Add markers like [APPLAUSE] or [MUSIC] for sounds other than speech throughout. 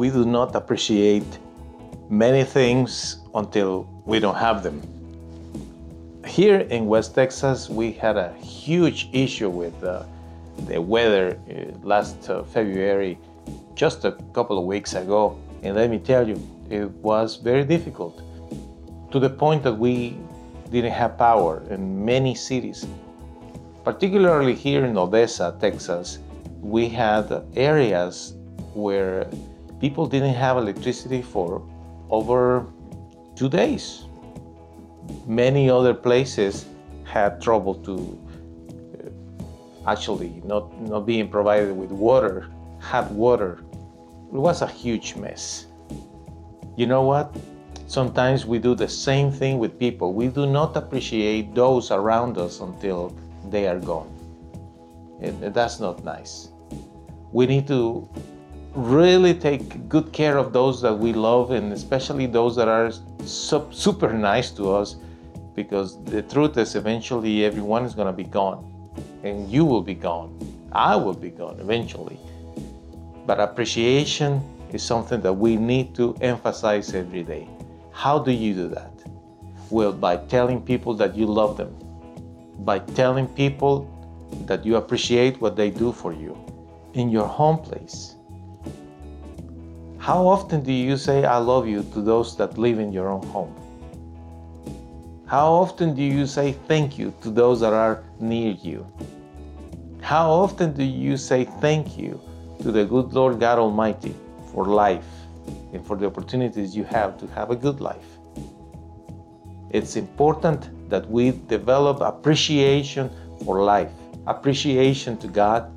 We do not appreciate many things until we don't have them. Here in West Texas, we had a huge issue with uh, the weather uh, last uh, February, just a couple of weeks ago. And let me tell you, it was very difficult to the point that we didn't have power in many cities. Particularly here in Odessa, Texas, we had areas where people didn't have electricity for over two days. Many other places had trouble to uh, actually not, not being provided with water, hot water. It was a huge mess. You know what? Sometimes we do the same thing with people. We do not appreciate those around us until they are gone. And that's not nice. We need to really take good care of those that we love and especially those that are super nice to us because the truth is eventually everyone is going to be gone and you will be gone. I will be gone eventually. But appreciation is something that we need to emphasize every day. How do you do that? Well by telling people that you love them. By telling people that you appreciate what they do for you. In your home place how often do you say, I love you to those that live in your own home? How often do you say thank you to those that are near you? How often do you say thank you to the good Lord God Almighty for life and for the opportunities you have to have a good life? It's important that we develop appreciation for life, appreciation to God,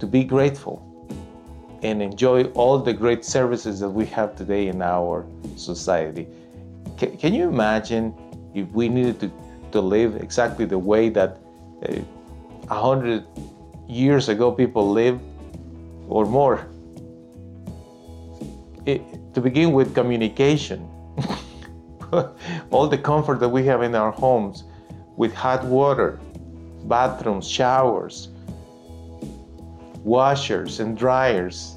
to be grateful and enjoy all the great services that we have today in our society. Can, can you imagine if we needed to, to live exactly the way that uh, a uh, hundred years ago people lived or more? It, to begin with communication, [LAUGHS] all the comfort that we have in our homes with hot water, bathrooms, showers, washers and dryers.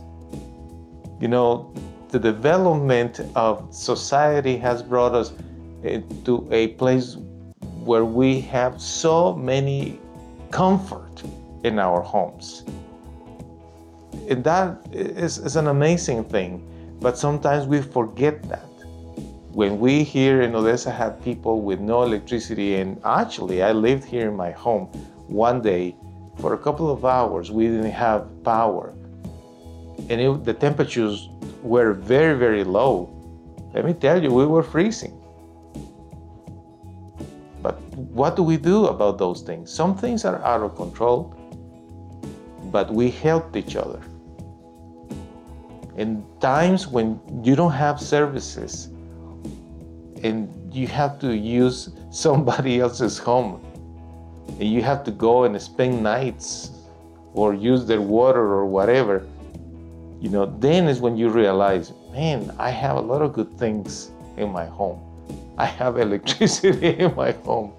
You know, the development of society has brought us eh, to a place where we have so many comfort in our homes. And that is, is an amazing thing, but sometimes we forget that. When we here in Odessa had people with no electricity, and actually I lived here in my home one day for a couple of hours we didn't have power. And it, the temperatures were very very low. Let me tell you we were freezing. But what do we do about those things? Some things are out of control but we helped each other. In times when you don't have services and you have to use [LAUGHS] somebody else's home you have to go and spend nights or use their water or whatever, you know, then is when you realize, man, I have a lot of good things in my home. I have [LAUGHS] electricity in my home.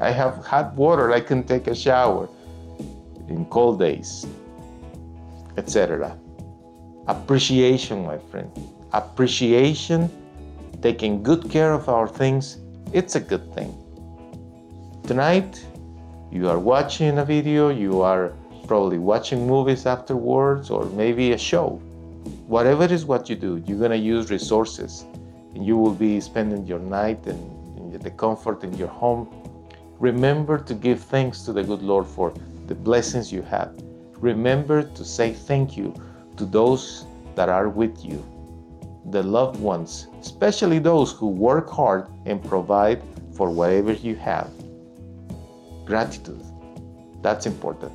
I have hot water. I can take a shower in cold days, etc. Appreciation, my friend. Appreciation, taking good care of our things, it's a good thing. Tonight, you are watching a video, you are probably watching movies afterwards, or maybe a show. Whatever is what you do, you're going to use resources and you will be spending your night and the comfort in your home. Remember to give thanks to the good Lord for the blessings you have. Remember to say thank you to those that are with you, the loved ones, especially those who work hard and provide for whatever you have. Gratitude. That's important.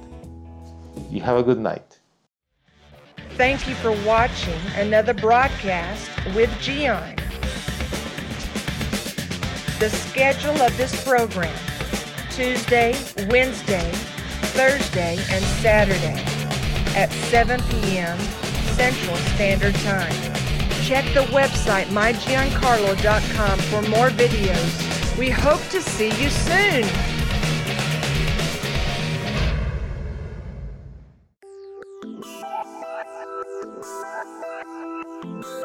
You have a good night. Thank you for watching another broadcast with Gian. The schedule of this program Tuesday, Wednesday, Thursday, and Saturday at 7 p.m. Central Standard Time. Check the website mygiancarlo.com for more videos. We hope to see you soon. Bye.